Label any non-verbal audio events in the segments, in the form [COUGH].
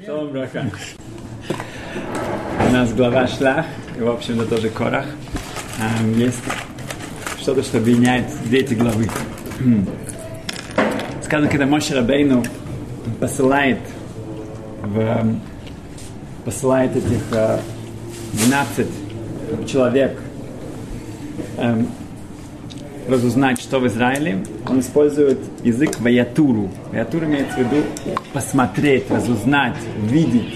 Шалом браха. У нас глава Шлах, и, в общем-то, тоже Корах. Есть что-то, что объединяет две эти главы. Сказано, когда Моше Рабейну посылает в, посылает этих э, 12 человек разузнать, что в Израиле, он использует язык ваятуру. Ваятур имеется в виду посмотреть, разузнать, видеть.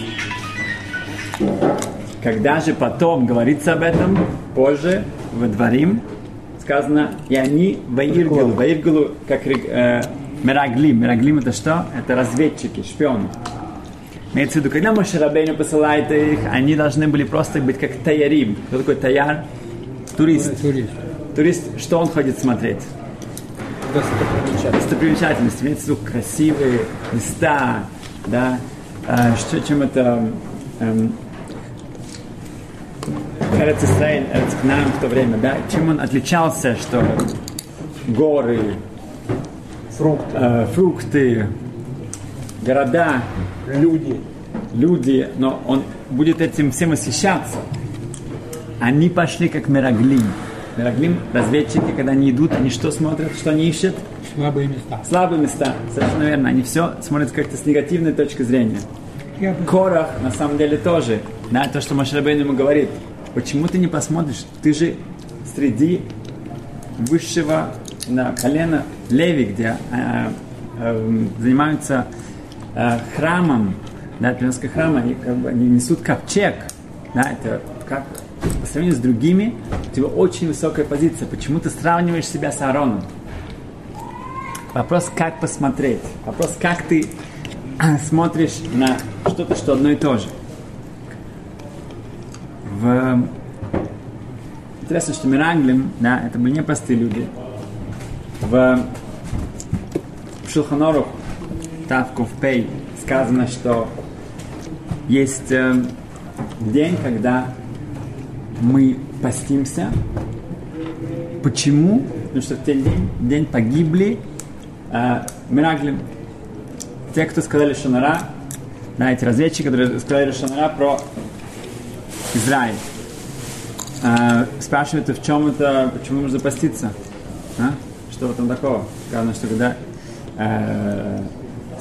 Когда же потом говорится об этом, позже, во дворим, сказано, и они ваиргилу. Ваиргилу, как э, мераглим. Мераглим это что? Это разведчики, шпионы. Имеется в виду, когда Моше Рабейну посылает их, они должны были просто быть как таярим. Кто такой таяр? Турист. Турист. Турист, что он ходит смотреть? Достопримечательности. Имеется в виду красивые места, да, а, что, чем это эм, Эрец Исраиль, Эрец в то время, да, чем он отличался, что горы, Фрукты. э, фрукты, города, Люди. люди, но он будет этим всем восхищаться. Они пошли как Мераглим. Мераглим, разведчики, когда они идут, они что смотрят, что они ищут? Слабые места. Слабые места, совершенно верно. Они все смотрят как-то с негативной точки зрения. Бы- Корах, на самом деле, тоже. Да, то, что Машрабейн ему говорит. Почему ты не посмотришь? Ты же среди высшего на колено Леви, где э, э, занимаются э, храмом, да, Пиренского храма, они, как бы, они несут ковчег. Да, это как по сравнению с другими, у тебя очень высокая позиция. Почему ты сравниваешь себя с Аароном? Вопрос, как посмотреть. Вопрос, как ты [CLEARS THROAT] смотришь на что-то, что одно и то же. В... Интересно, что Миранглим, да, это были непростые люди. В Шулханорух, Тавков Пей, сказано, что есть э, день, когда мы постимся. Почему? Потому что в тот день, день погибли э. Те, кто сказали Шанара, да, эти разведчики, которые сказали Шанара про Израиль. Э, спрашивают, в чем это, почему нужно поститься? А? Что этом такого? Сказано, что когда э,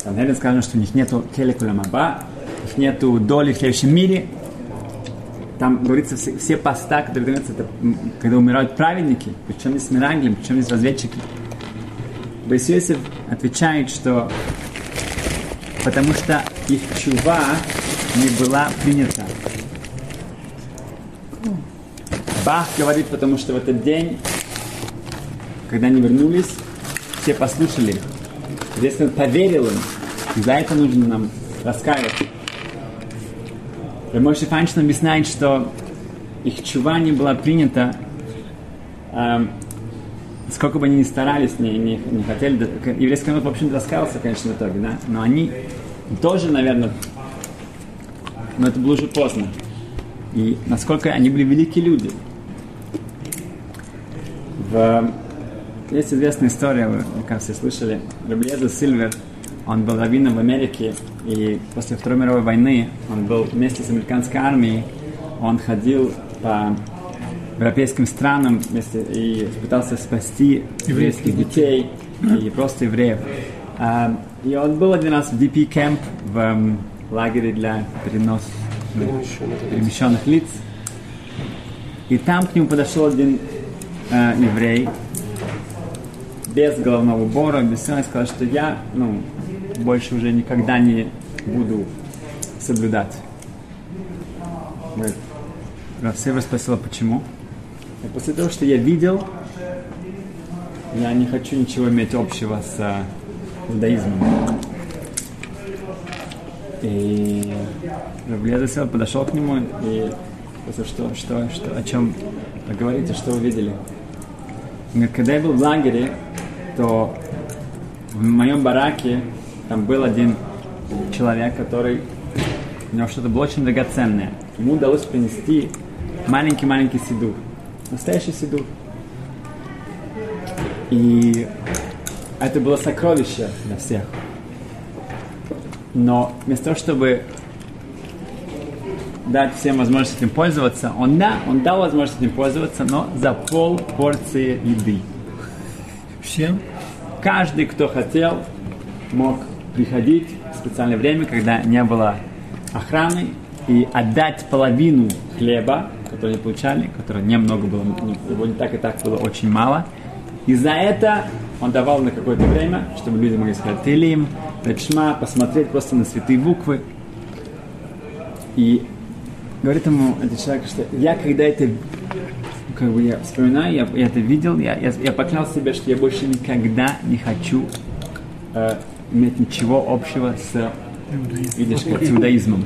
там, сказано, что у них нету келекуля маба, у них нету доли в следующем мире. Там говорится, все, все поста, которые даются, это когда умирают праведники, причем не с Мираглем, причем не с разведчики. Байсиосиф отвечает, что потому что их чува не была принята. Бах говорит, потому что в этот день, когда они вернулись, все послушали их. Если он поверил им, за это нужно нам раскаиваться. Рамоши Фанчин объясняет, что их чува не была принята, эм, сколько бы они ни старались, не, не, не хотели, еврейский народ, в общем, раскаялся, конечно, в итоге, да, но они тоже, наверное, но это было уже поздно. И насколько они были великие люди. В... Есть известная история, вы, мне кажется, слышали. Раблеза Сильвер, он был раввином в Америке, и после Второй мировой войны он был вместе с американской армией, он ходил по европейским странам вместе и пытался спасти еврейских детей и [CLEARS THROAT] просто евреев. А, И он был один раз в DP Camp в лагере для перенос перемещенных лиц. И там к нему подошел один э, еврей без головного убора, без всего, и сказал, что я ну, больше уже никогда не буду соблюдать. Равсева спросила, почему. И после того, что я видел, я не хочу ничего иметь общего с э, иудаизмом. И Равлеза сел, подошел к нему и спросил, что, что, что, о чем вы говорите, что вы видели. Он говорит, когда я был в лагере, то в моем бараке там был один человек, который у него что-то было очень драгоценное. Ему удалось принести маленький-маленький сидур. Настоящий сидур. И это было сокровище для всех. Но вместо того, чтобы дать всем возможность этим пользоваться. Он, да, он дал возможность этим пользоваться, но за пол порции еды. Всем? Каждый, кто хотел, мог приходить в специальное время, когда не было охраны, и отдать половину хлеба, который они получали, который немного было, его не так и так было очень мало. И за это он давал на какое-то время, чтобы люди могли сказать Тилим, Репшма, посмотреть просто на святые буквы. И говорит ему этот человек, что я когда это как бы я вспоминаю, я, я это видел, я, я, я поклялся себе, что я больше никогда не хочу э, иметь ничего общего с, видишь, как с иудаизмом.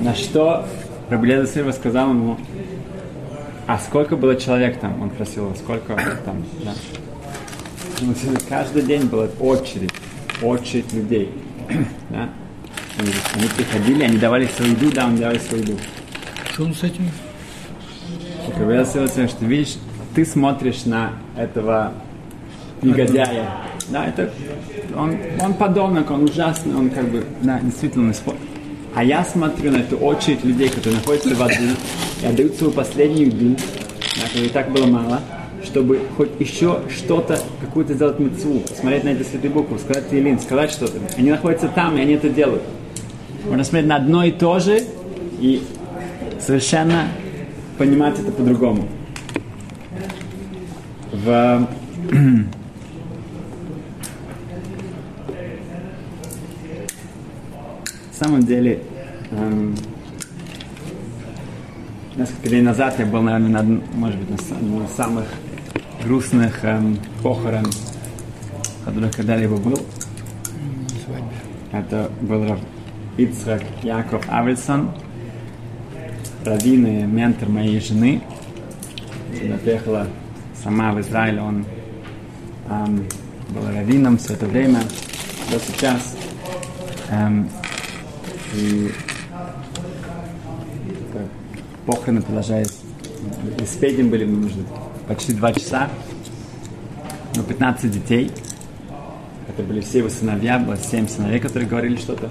На что Рабелеза Сильва сказал ему, а сколько было человек там? Он спросил, сколько там, да? Он каждый день была очередь, очередь людей. [CLEARS THROAT] да? Они, они приходили, они давали свою еду, да, они давали свою еду. Что он с этим? Рабелеза Сильва что видишь, ты смотришь на этого негодяя. Да, это он, он подонок, он ужасный, он как бы, да, действительно, он испортил. А я смотрю на эту очередь людей, которые находятся в аду и отдают свою последнюю еду, да, и так было мало, чтобы хоть еще что-то, какую-то сделать мецву, посмотреть на эти святые буквы, сказать Илин, сказать что-то. Они находятся там, и они это делают. Можно смотреть на одно и то же и совершенно понимать это по-другому. В самом деле, эм, несколько дней назад я был, наверное, на, одном- может быть, на, на самых грустных эм, похорон, которых когда-либо был. Это был Ицхак Яков Авельсон, раввин ментор моей жены. Сюда приехала сама в Израиль, он эм, был раввином все это время, до сейчас. Эм, и как, похороны продолжались. И с Петем были мне нужны почти два часа. Ну, 15 детей. Это были все его сыновья, было 7 сыновей, которые говорили что-то.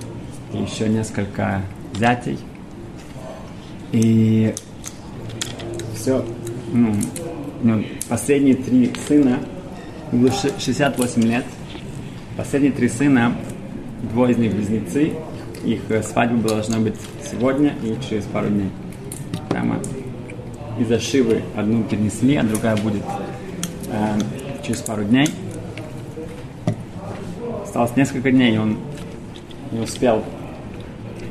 И еще несколько зятей. И все, ну, ну, последние три сына, было ши- 68 лет, последние три сына, двое из них близнецы, их э, свадьба должна быть сегодня и через пару дней. Прямо из-за Шивы одну перенесли, а другая будет э, через пару дней. Осталось несколько дней, и он не успел.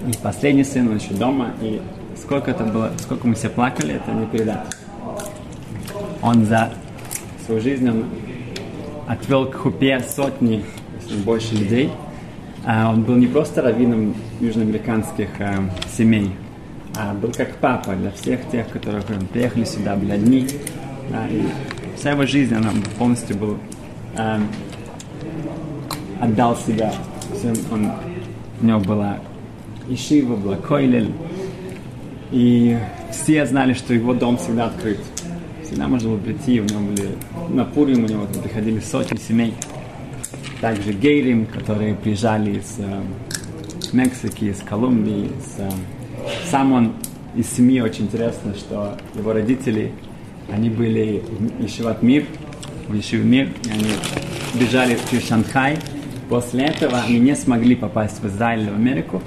И последний сын, он еще дома, и сколько это было, сколько мы все плакали, это не передать. Он за свою жизнь он отвел к хупе сотни, больше людей. А он был не просто раввином южноамериканских э, семей, а был как папа для всех тех, которые приехали сюда, были одни. Да, и вся его жизнь, она полностью был, э, отдал себя. Всем он, у него была ишива, была койлель. И все знали, что его дом всегда открыт. Всегда можно было прийти, у него были на Пурим, у него приходили сотни семей. Также гейрим, которые приезжали из э, Мексики, из Колумбии. Из, э, сам он из семьи очень интересно, что его родители, они были в Ешиват Мир, в Мир, и они бежали через Шанхай. После этого они не смогли попасть в Израиль в Америку,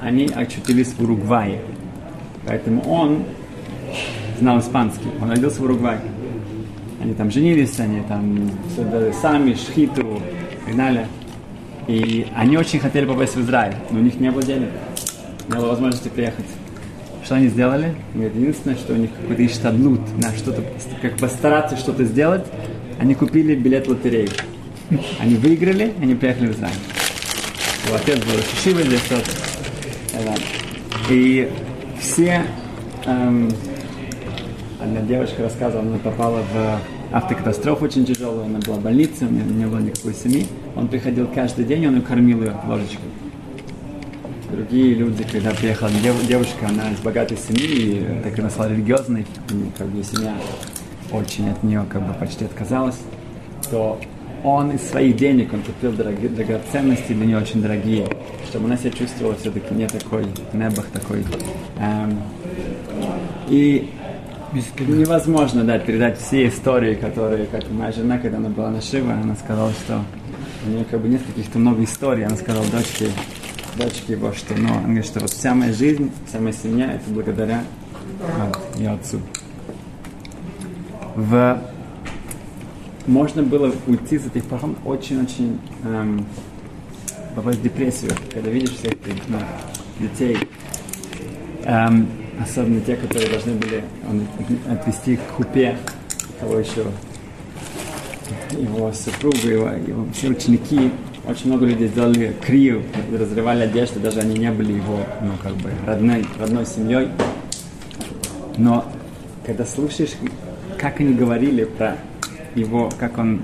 они очутились в Уругвае. Поэтому он знал испанский, он родился в Уругвае. Они там женились, они там создали сами, шхиту и так далее. И они очень хотели попасть в Израиль, но у них не было денег, не было возможности приехать. Что они сделали? Единственное, что у них какой-то иштадлут, на что-то, как постараться что-то сделать, они купили билет в лотерею. Они выиграли, они приехали в Израиль. Его отец был Шишива или что-то. Да. И все эм, Одна девушка рассказывала, она попала в автокатастрофу очень тяжелую, она была в больнице, у нее не было никакой семьи. Он приходил каждый день, он ее кормил ее ложечкой. Другие люди, когда приехала дев- девушка, она из богатой семьи, и так как она стала религиозной, и как бы семья очень от нее как бы почти отказалась, то он из своих денег, он купил дорогие, драгоценности для нее очень дорогие, чтобы она себя чувствовала все-таки не такой, небах такой. Эм, и невозможно да, передать все истории, которые, как моя жена, когда она была на Шива, она сказала, что у нее как бы нет каких-то много историй, она сказала дочке, дочке его, что, ну, она говорит, что вот вся моя жизнь, вся моя семья, это благодаря вот, ее отцу. В можно было уйти из этих программ очень-очень эм, попасть в депрессию, когда видишь всех этих ну, детей, эм, особенно те, которые должны были отвести к хупе, кого еще, его супругу, его, его все ученики, очень много людей сделали крию, разрывали одежду, даже они не были его, ну, как бы, родной, родной семьей. Но когда слушаешь, как они говорили про его, как он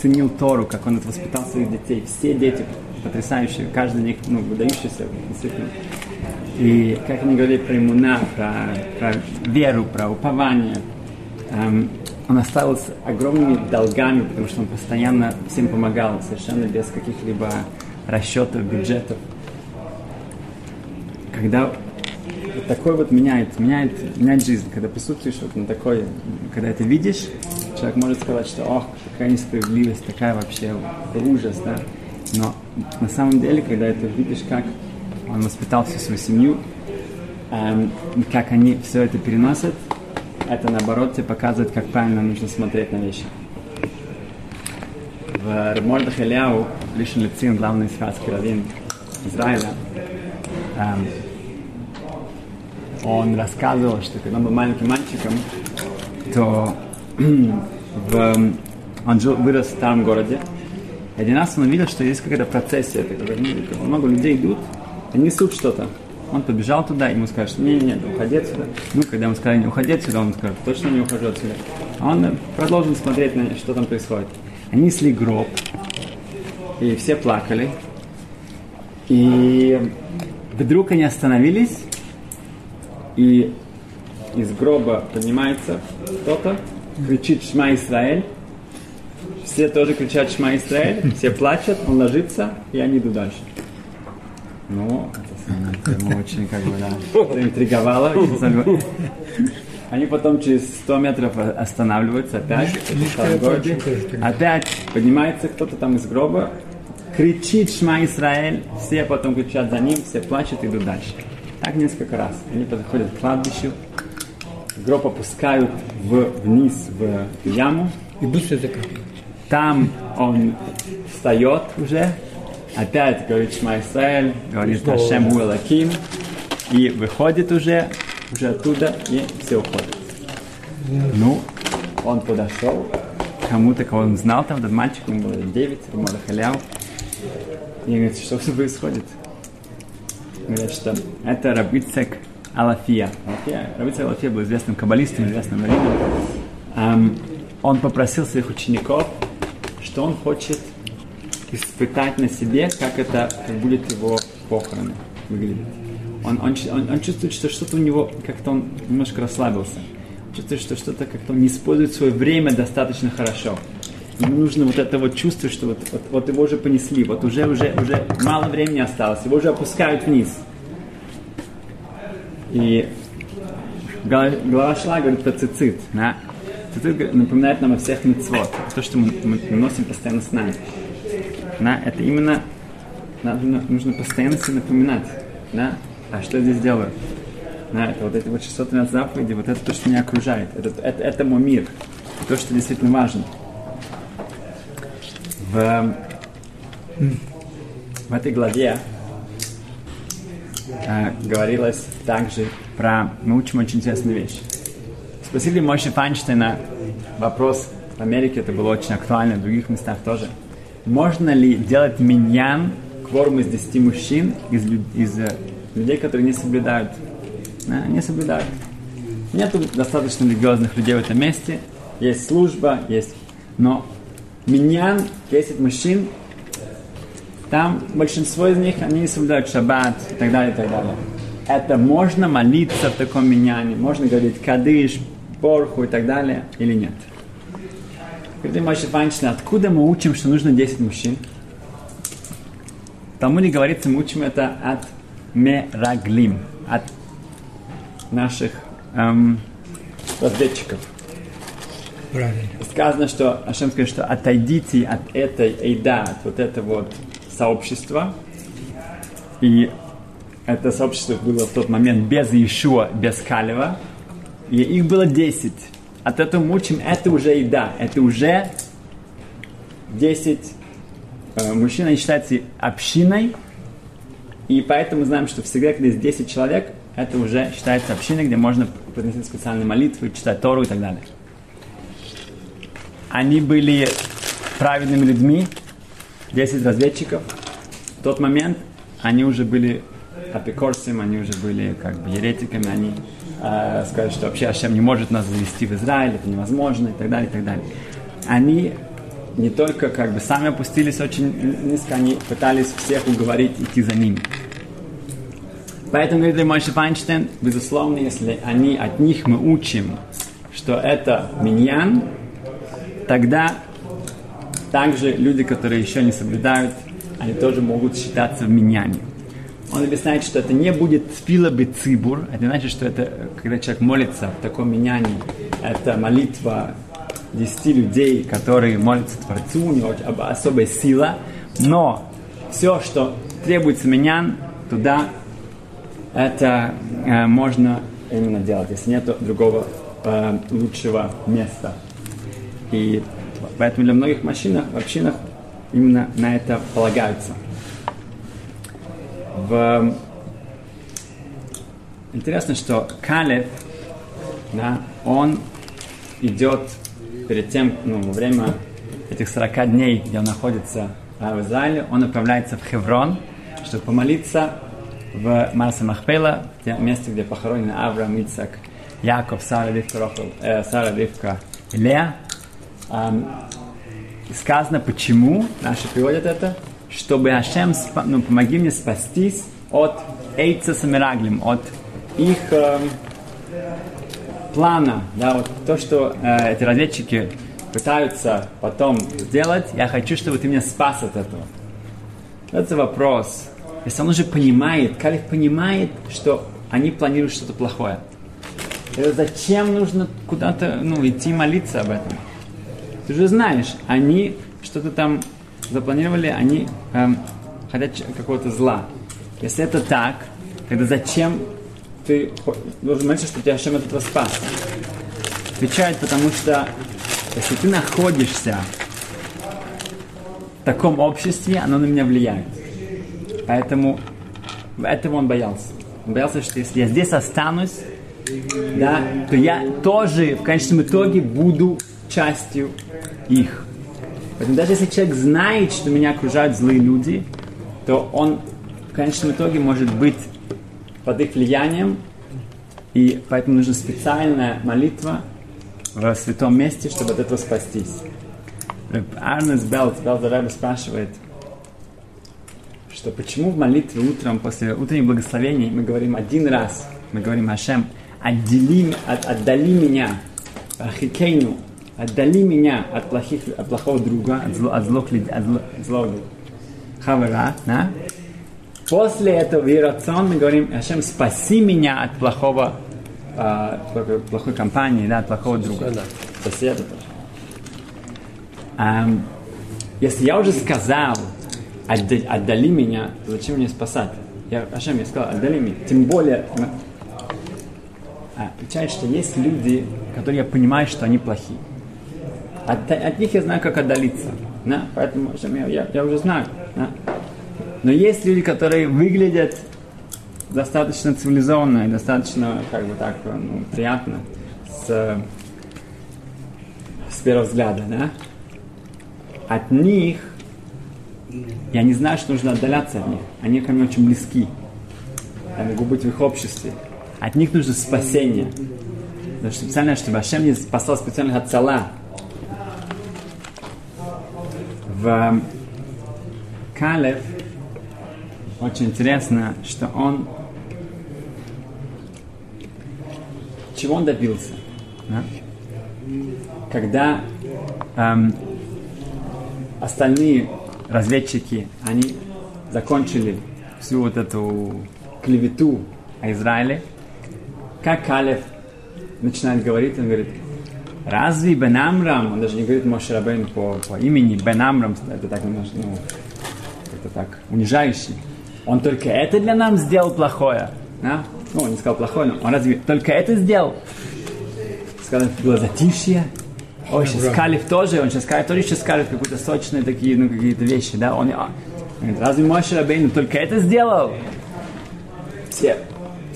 ценил Тору, как он воспитал своих детей. Все дети потрясающие, каждый них ну, выдающийся, действительно. И как они говорили про иммуна, про, про веру, про упование, эм, он остался огромными долгами, потому что он постоянно всем помогал, совершенно без каких-либо расчетов, бюджетов. Когда такой вот меняет, меняет, меняет жизнь, когда присутствуешь вот на такой, когда это видишь, человек может сказать, что ох, какая несправедливость, такая вообще ужас, да. Но на самом деле, когда это видишь, как он воспитал всю свою семью, эм, как они все это переносят, это наоборот тебе показывает, как правильно нужно смотреть на вещи. В Мордах Ильяу, Лишен Лицин, главный схватский раввин Израиля, эм, он рассказывал, что когда он был маленьким мальчиком, то [CLEARS THROAT] в, он жил, вырос в старом городе. И один раз он увидел, что есть какая-то процессия, когда много людей идут и несут что-то. Он побежал туда, ему сказали, что нет, уходи отсюда. Ну, когда ему сказали, не уходи отсюда, он сказал, точно не ухожу отсюда. А он продолжил смотреть, на что там происходит. Они несли гроб, и все плакали. И вдруг они остановились, и из гроба поднимается кто-то, кричит «Шма Исраэль», все тоже кричат «Шма Исраэль», все плачут, он ложится, и они идут дальше. Ну, это очень как бы, да, заинтриговало. Они потом через 100 метров останавливаются опять, в городе, опять поднимается кто-то там из гроба, кричит «Шма Исраэль», все потом кричат за ним, все плачут идут дальше. Так несколько раз. Они подходят к кладбищу, гроб опускают в, вниз в яму. И быстро закапывают. Там он встает уже, опять говорит Шма Исраэль, говорит Ашем Уэлаким, и выходит уже, уже оттуда, и все уходят. Ну, он подошел кому-то, кого он знал, там этот мальчик, ему было 9, Рамода Халяу, и говорит, что происходит? говорят, что это Рабицек Алафия. Алафия. Рабицек Алафия был известным каббалистом, известным раввином. Um, он попросил своих учеников, что он хочет испытать на себе, как это будет его похороны выглядеть. Он, он, он, он чувствует, что что-то у него, как-то он немножко расслабился. Чувствует, что что-то как-то он не использует свое время достаточно хорошо. Ему нужно вот это вот чувство, что вот, вот, вот его уже понесли, вот уже, уже, уже мало времени осталось, его уже опускают вниз. И глава шла говорит про цицит. Да? Цицит напоминает нам о всех мецвод. То, что мы, мы носим постоянно с нами. Да? Это именно надо, нужно постоянно себе напоминать. Да? А что я здесь делаю? Да, это вот эти вот 613 заповедей, вот это то, что меня окружает. Это, это, это мой мир. То, что действительно важно в, в этой главе э, говорилось также про... Мы учим очень интересную вещь. Спросили Мойши Файнштейна вопрос в Америке, это было очень актуально, в других местах тоже. Можно ли делать миньян, кворум из 10 мужчин, из, из э, людей, которые не соблюдают? Да, не соблюдают. Нет достаточно религиозных людей в этом месте. Есть служба, есть... Но Миньян, 10 мужчин, там большинство из них, они не соблюдают шаббат и так далее, и так далее. Это можно молиться в таком миньяне, можно говорить кадыш, порху и так далее, или нет. Говорит Моше Файнштейн, откуда мы учим, что нужно 10 мужчин? В Талмуде говорится, мы учим это от мераглим, от наших эм, разведчиков. Правильно. Сказано, что Ашем сказал, что отойдите от этой эйда, от вот этого вот сообщества. И это сообщество было в тот момент без Иешуа, без Калева. И их было 10. От этого мы учим, это уже еда, это уже 10 э, мужчин, они считаются общиной, и поэтому знаем, что всегда, когда есть 10 человек, это уже считается общиной, где можно произносить специальные молитвы, читать Тору и так далее. Они были праведными людьми, 10 разведчиков. В тот момент они уже были апикорсим, они уже были как бы еретиками, они э, сказали, что вообще Ашем не может нас завести в Израиль, это невозможно и так далее, и так далее. Они не только как бы сами опустились очень низко, они пытались всех уговорить идти за ними. Поэтому, говорит Мойши Файнштейн, безусловно, если они, от них мы учим, что это миньян, тогда также люди, которые еще не соблюдают, они тоже могут считаться в миньяне. Он объясняет, что это не будет спила бы цибур, это значит, что это, когда человек молится в таком миньяне, это молитва 10 людей, которые молятся Творцу, у него особая сила, но все, что требуется миньян, туда это э, можно именно делать, если нет другого э, лучшего места. И поэтому для многих машин, в общинах именно на это полагаются. В... Интересно, что Калев, да, он идет перед тем, ну, во время этих 40 дней, где он находится в Израиле, он отправляется в Хеврон, чтобы помолиться в Марса Махпела, в месте, где похоронены Авраам, Ицак, Яков, Сара, Ривка, Рохал, э, Сара, Ривка Лея. Эм, сказано, почему, наши приводят это, чтобы Ашем, ну, помоги мне спастись от Эйца Самираглим, от их э, плана, да, вот то, что э, эти разведчики пытаются потом сделать, я хочу, чтобы ты меня спас от этого. Это вопрос. Если он уже понимает, Калиф понимает, что они планируют что-то плохое. И зачем нужно куда-то ну, идти молиться об этом? Ты же знаешь, они что-то там запланировали, они эм, хотят какого-то зла. Если это так, тогда зачем ты должен молиться, что тебя Ашем от этого спас? Отвечает, потому что если ты находишься в таком обществе, оно на меня влияет. Поэтому этого он боялся. Он боялся, что если я здесь останусь, да, то я тоже в конечном итоге буду частью их. Поэтому даже если человек знает, что меня окружают злые люди, то он в конечном итоге может быть под их влиянием, и поэтому нужна специальная молитва в святом месте, чтобы от этого спастись. Арнес Белт, Белт спрашивает – что почему в молитве утром, после утренних благословений, мы говорим один раз, мы говорим Ашем, отдели, от, отдали меня, Ахикейну, отдали меня от, плохих, от плохого друга, от, зло, от, злых, от зло, злого хавара, да? После этого в мы говорим, Ашем, спаси меня от плохого, э, плохой, компании, да, от плохого друга. Соседа. Эм, если я уже сказал, отдали меня, зачем мне спасать? Я, Ашем, я сказал, отдали меня. Тем более, а, отвечает, что есть люди, которые я понимаю, что они плохие. От, от них я знаю, как отдалиться. Да? Поэтому я, я, я уже знаю. Да? Но есть люди, которые выглядят достаточно цивилизованно и достаточно, как бы так, ну, приятно с, с первого взгляда, да? От них я не знаю, что нужно отдаляться от них. Они ко мне очень близки. Я могу быть в их обществе. От них нужно спасение. Потому что специально, чтобы Ашем не спасал специально от цала. В эм, Калев очень интересно, что он чего он добился? Да? Когда эм, остальные разведчики, они закончили всю вот эту клевету о Израиле, как Калев начинает говорить, он говорит, разве Бен Амрам, он даже не говорит Моше Рабейн по, по имени, Бен Амрам, это так немножко, ну, это так, унижающий. Он только это для нас сделал плохое. Да? Ну, он не сказал плохое, но он разве только это сделал? Сказал, было затишье. Ой, сейчас Калиф тоже, он сейчас Калиф тоже сейчас скажет какие-то сочные такие, ну, какие-то вещи, да? Он, а, говорит, разве Моше Рабейн только это сделал? Все,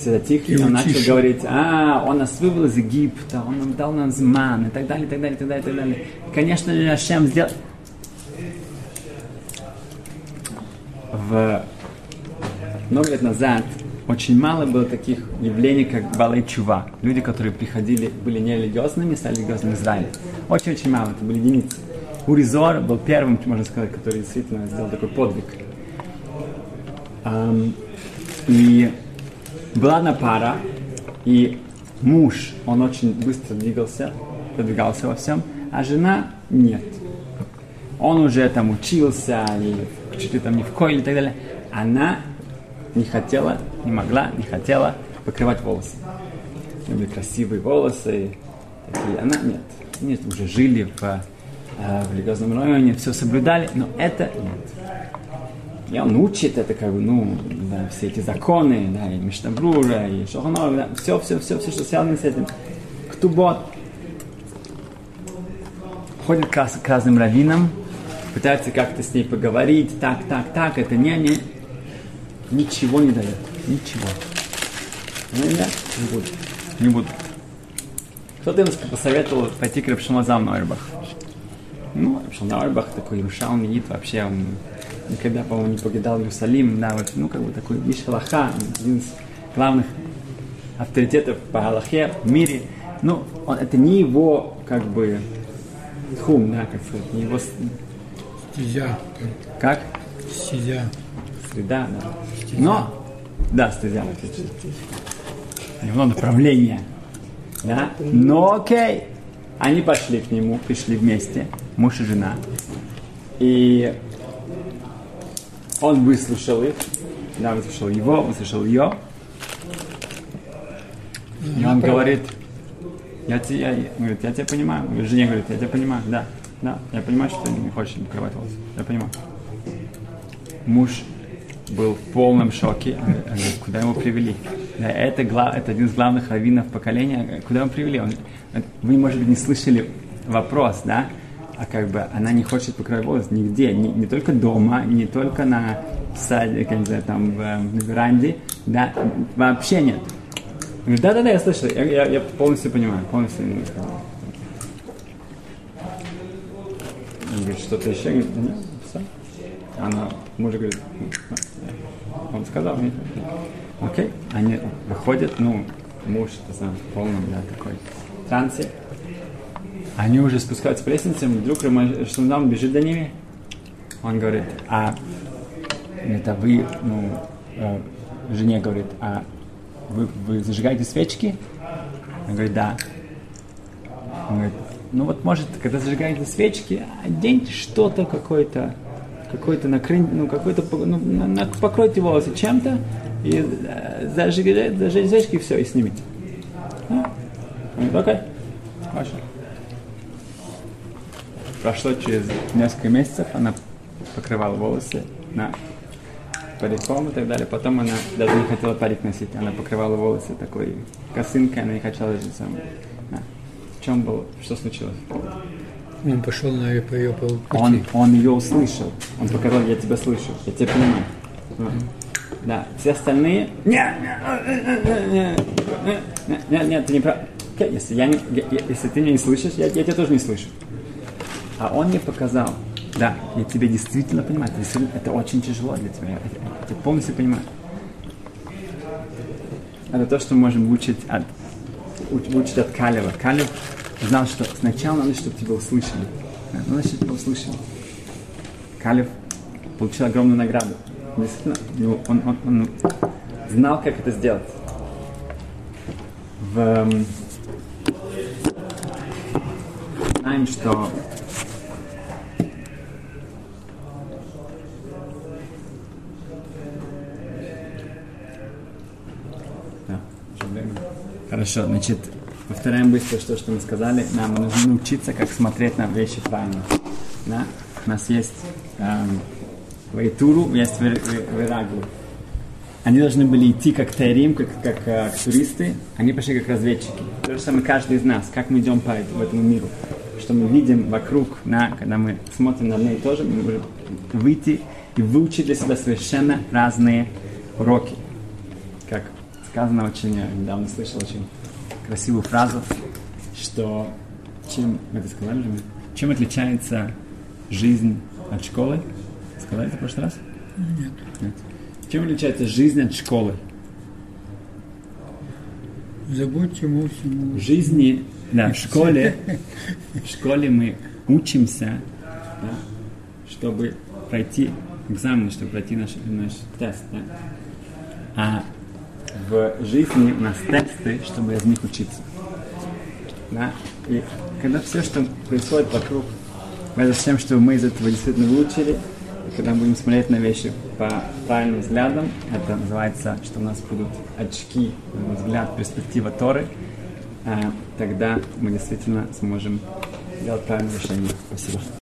все затихли, он начал говорить, а, он нас вывел из Египта, он нам дал нам зман, и так далее, и так далее, и так далее, и так далее. И, конечно же, Ашем сделал... В много лет назад очень мало было таких явлений, как Балай Чува. Люди, которые приходили, были нерелигиозными, стали религиозными в Израиле. Очень-очень мало, это были единицы. Уризор был первым, можно сказать, который действительно сделал такой подвиг. И была одна пара, и муж, он очень быстро двигался, продвигался во всем, а жена нет. Он уже там учился, и чуть ли там не в койле и так далее. Она не хотела, не могла, не хотела покрывать волосы. У были красивые волосы, такие. Она нет. Нет, уже жили в, э, в религиозном районе, все соблюдали, но это нет. И он учит это, как бы, ну, да, все эти законы, да, и Миштабрура, и Шоханор, да, все, все, все, все, что связано с этим. Ктубот. Ходит к, к разным раввинам, пытается как-то с ней поговорить, так, так, так, это не, не, ничего не дает. Ничего. Ну, да, не буду. Не буду. Кто-то ему посоветовал пойти к Рапшамазам на Ойрбах. Ну, Рапшамазам Ойрбах такой Иерушалм вообще он никогда, по-моему, не покидал Иерусалим, да, вот, ну, как бы такой Иш Аллаха, один из главных авторитетов по Аллахе в мире. Ну, он, это не его, как бы, хум, да, как сказать, не его... Стезя. Как? Стезя. Среда, да. Но, да, стезя, его направление. Да? Но окей. Они пошли к нему, пришли вместе, муж и жена. И он выслушал их, да, выслушал его, выслушал ее. И он говорит, я, тебя, я, говорит, я тебя понимаю. Жене говорит, я тебя понимаю, да, да, я понимаю, что ты не хочешь покрывать волосы. Я понимаю. Муж был в полном шоке. Говорит, куда его привели? Это, глав, это один из главных раввинов поколения. Куда его привели? Он, вы, может быть, не слышали вопрос, да? А как бы она не хочет покрывать волосы нигде, не, не только дома, не только на саде, как бы, там, в, на веранде, да, вообще нет. Да-да-да, я слышал, я, я, я полностью понимаю, полностью. Он говорит, что-то еще? Нет, все. Она, муж говорит, он сказал мне, окей, они выходят, ну, муж, ты знаешь, в полном, да, такой трансе. Они уже спускаются по лестнице, вдруг Шумдам бежит за ними. Он говорит, а это вы, ну, э, жене говорит, а вы, вы зажигаете свечки? Он говорит, да. Он говорит, ну вот может, когда зажигаете свечки, оденьте что-то какое-то, какой-то накрыть, ну, какой-то, ну, покройте волосы чем-то, и э, зажигайте, зажечь свечки, и все, и снимите. Ну, окей, хорошо. Прошло через несколько месяцев, она покрывала волосы на париком и так далее. Потом она даже не хотела парик носить, она покрывала волосы такой косынкой, она не хотела жить сам. Да. В чем было, что случилось? Он пошел на ее, по ее пути. Он, он ее услышал. Он показал, я тебя слышу, я тебя понимаю. Да, все остальные... Нет, нет, нет, нет, ты не прав. Если, я не, я, если ты меня не слышишь, я, я тебя тоже не слышу. А он мне показал, да, я тебя действительно понимаю, действительно, это очень тяжело для тебя, я, я тебя полностью понимаю. Это то, что мы можем учить от, учить от Калева. Калев знал, что сначала надо, чтобы тебя услышали. Надо, чтобы тебя услышали. Калев получил огромную награду. Действительно, он, он, он знал, как это сделать. В, знаем, что Хорошо, значит, повторяем быстро то, что мы сказали. Нам нужно научиться, как смотреть на вещи правильно. Да? У нас есть эм, Вайтуру, есть Верагу. Они должны были идти как Тарим, как, как, как э, туристы, они пошли как разведчики. То же самое каждый из нас, как мы идем по этому, этому миру. Что мы видим вокруг, на, когда мы смотрим на одно и то же, мы можем выйти и выучить для себя совершенно разные уроки. Как сказано очень, я недавно слышал очень красивую фразу, что чем, мы это сказали же, чем отличается жизнь от школы? Сказали это в прошлый раз? Нет. Нет. Чем отличается жизнь от школы? Забудьте ему всему. В жизни, да, в школе, [LAUGHS] в школе мы учимся, да, чтобы пройти экзамен, чтобы пройти наш, наш тест. Да? А в жизни у нас тесты, чтобы из них учиться. Да? И когда все, что происходит вокруг, это всем, чтобы мы из этого действительно выучили, и когда будем смотреть на вещи по правильным взглядам, это называется, что у нас будут очки, взгляд, перспектива Торы, а, тогда мы действительно сможем делать правильное решение. Спасибо.